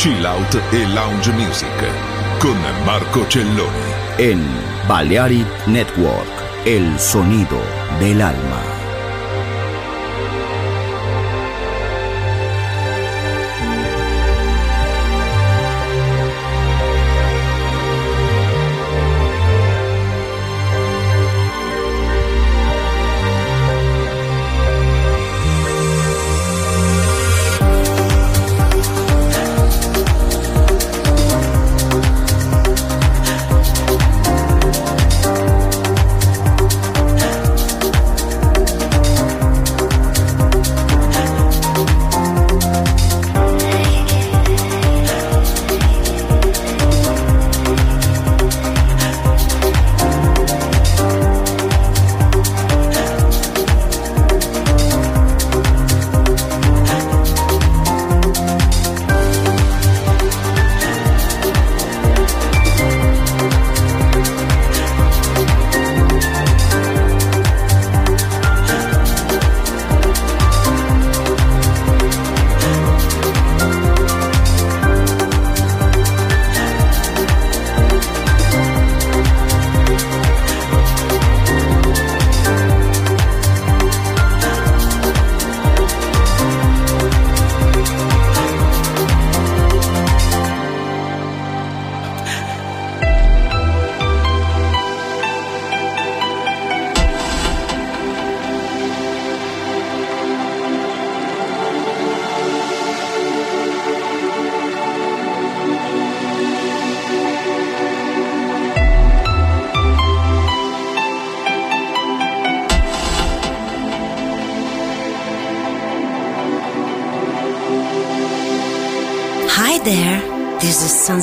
Chill Out e Lounge Music con Marco Celloni. En Balearic Network, el sonido del alma.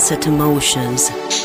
illicit emotions.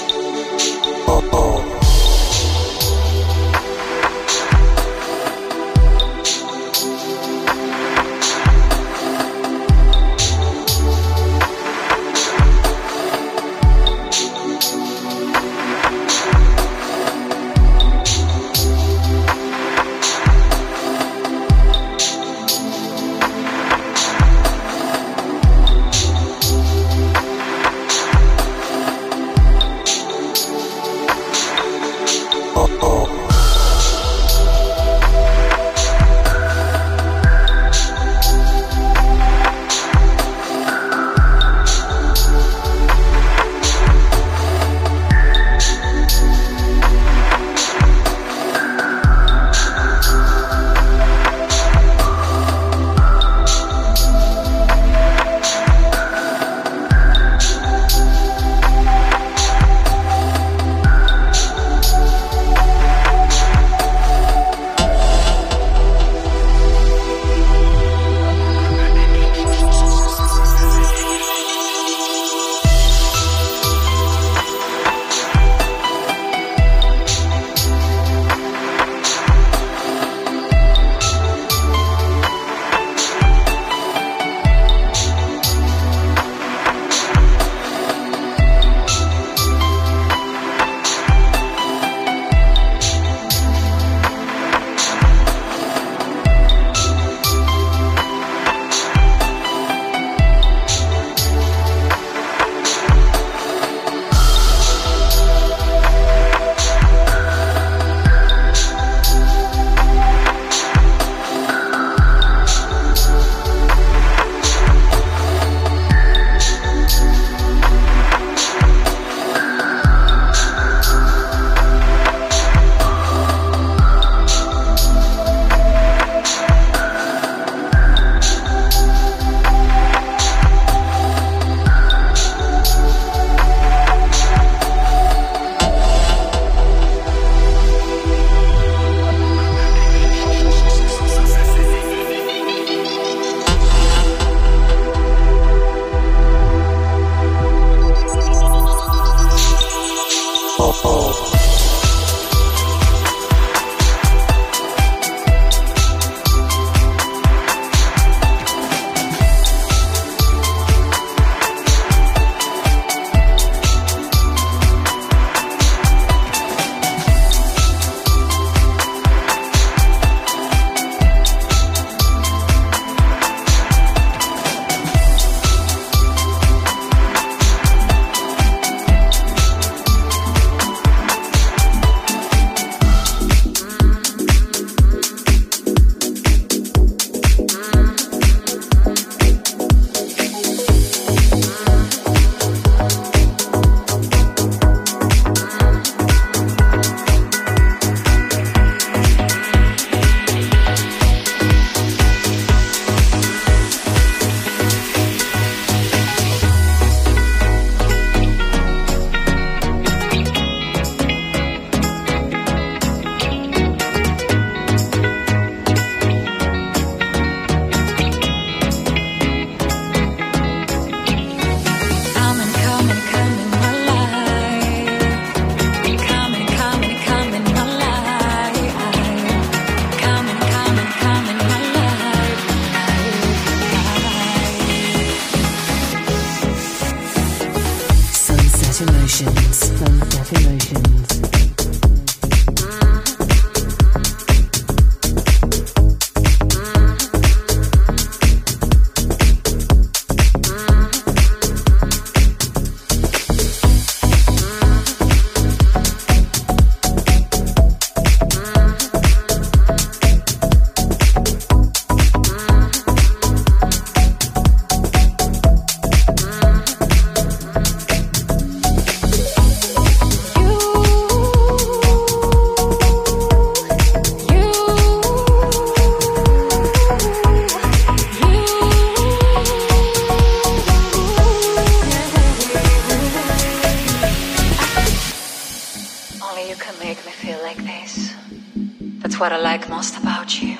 What I like most about you.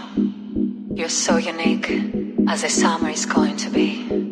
You're so unique, as a summer is going to be.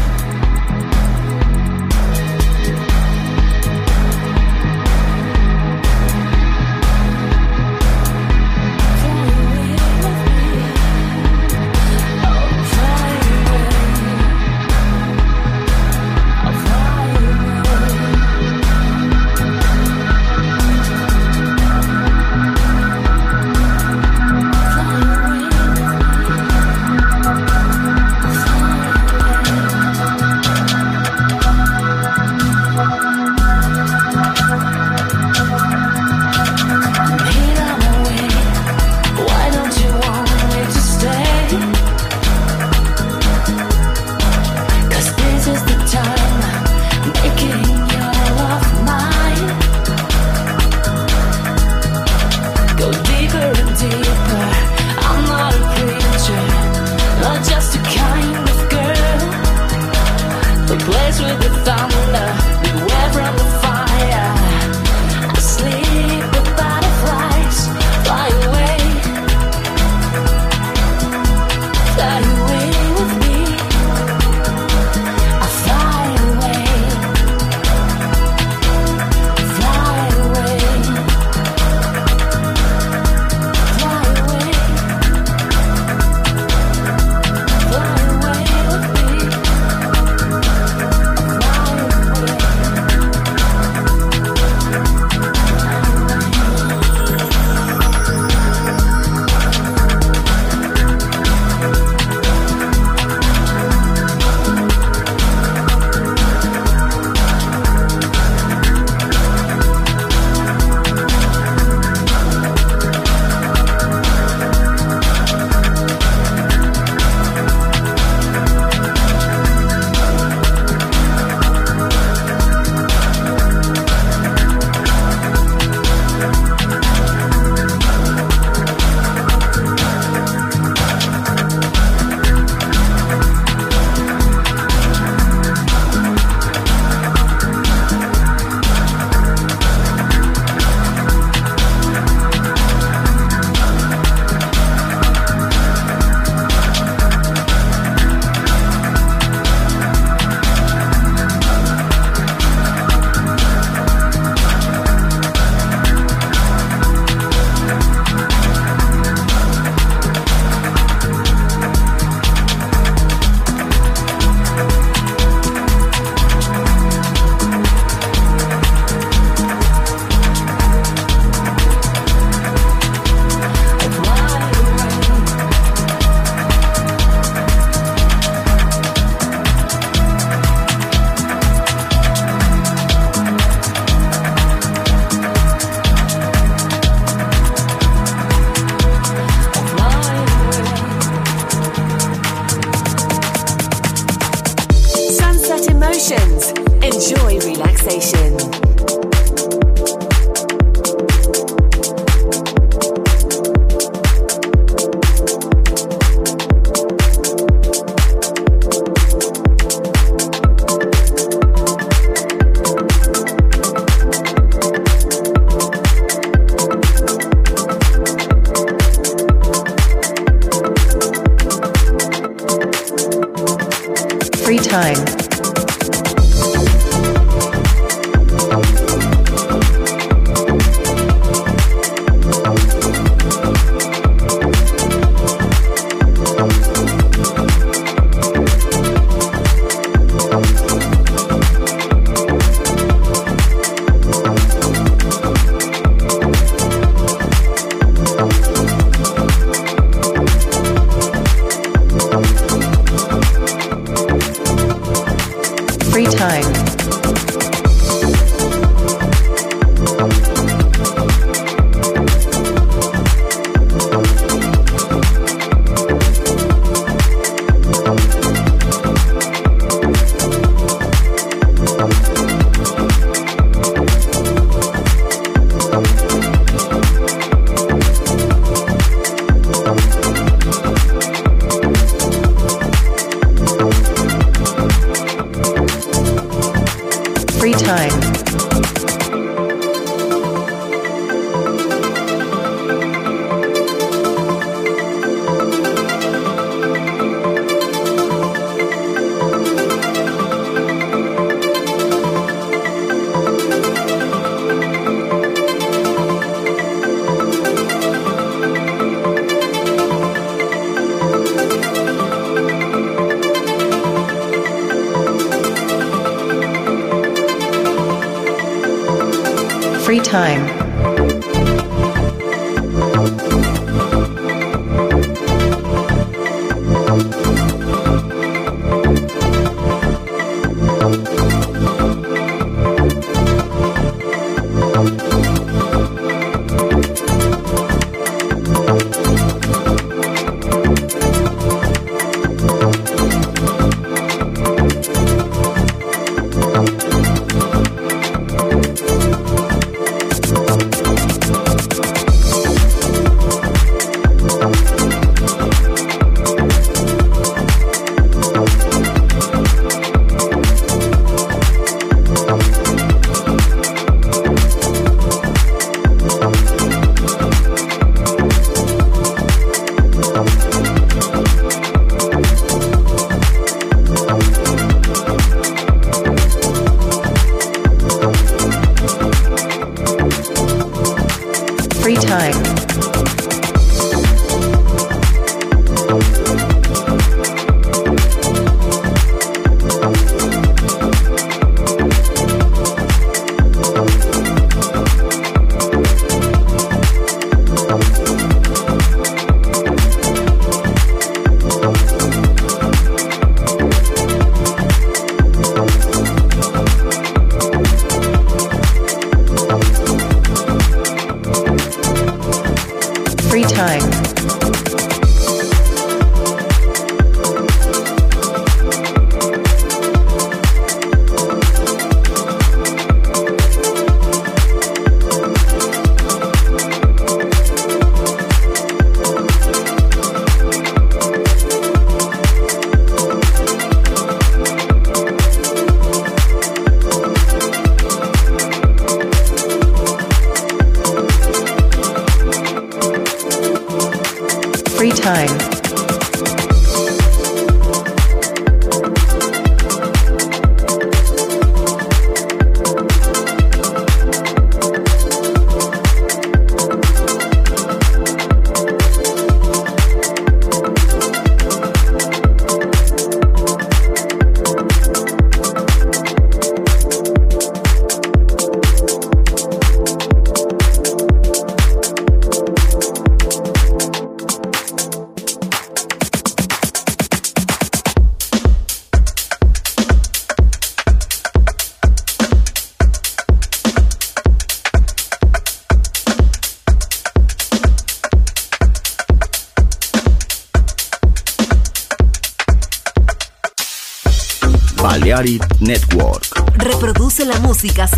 Time.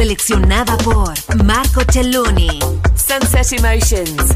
seleccionada por Marco Celloni. Sunset Emotions.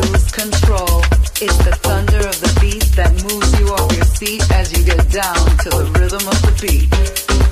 lose control. It's the thunder of the beat that moves you off your seat as you get down to the rhythm of the beat.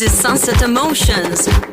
These sunset emotions.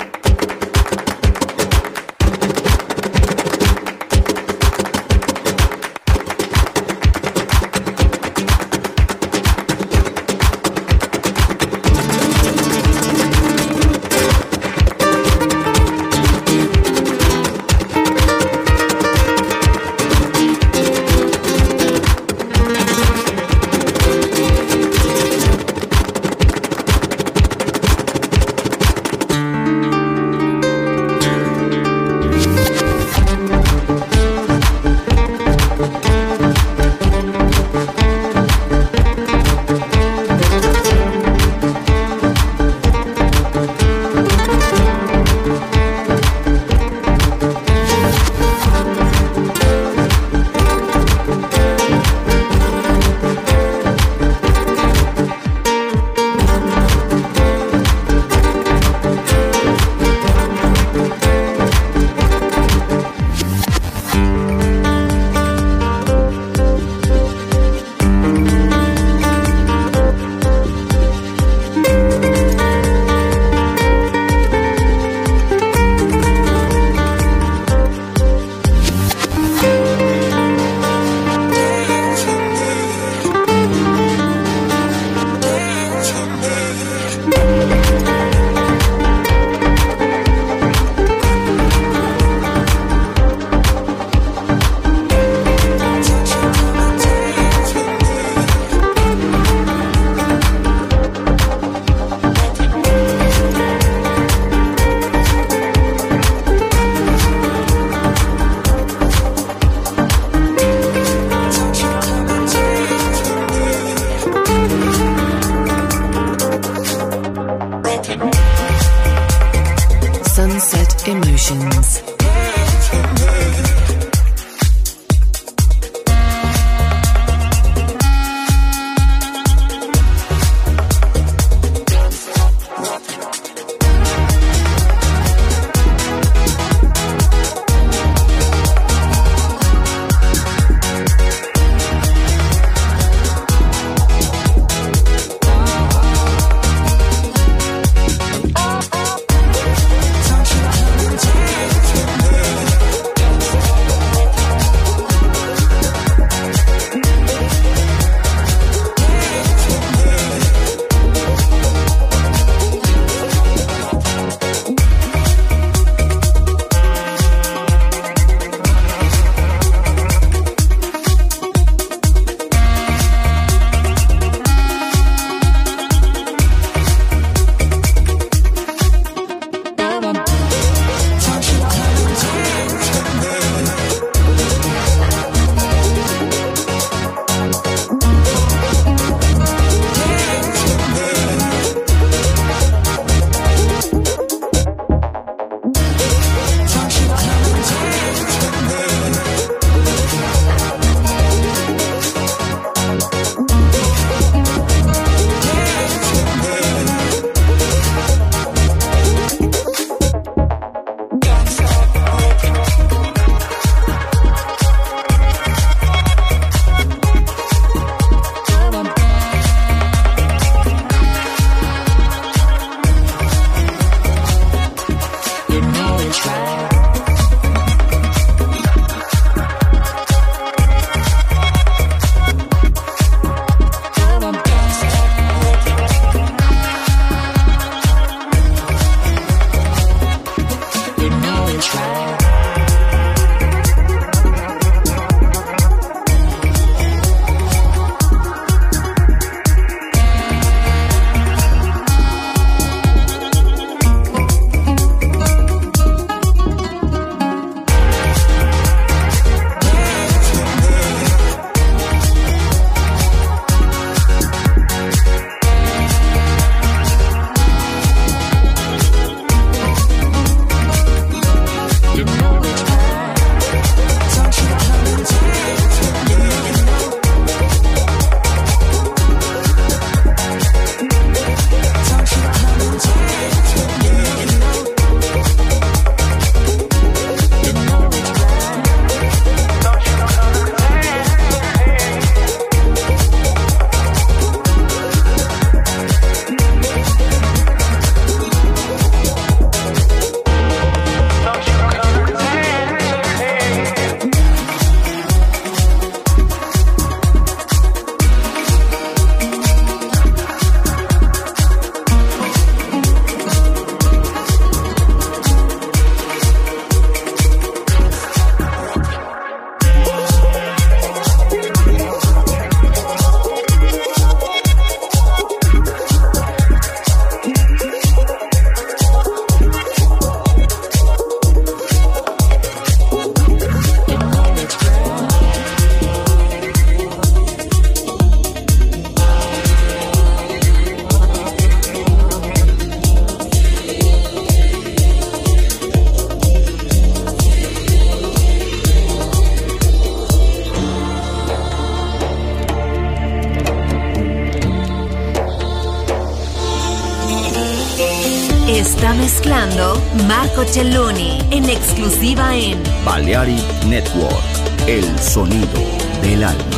Celloni en exclusiva en Balearic Network, el sonido del alma.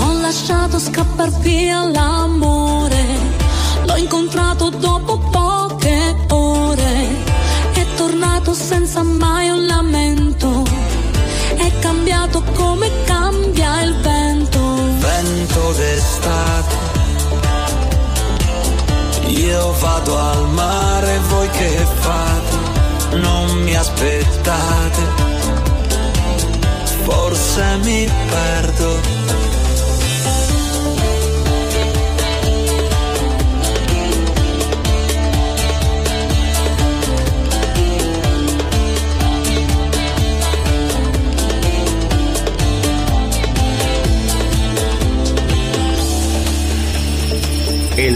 Ho lasciato scappar via l'amore, l'ho incontrato dopo poche ore, è tornato senza mai un Vento d'estate, io vado al mare, voi che fate? Non mi aspettate, forse mi perdo.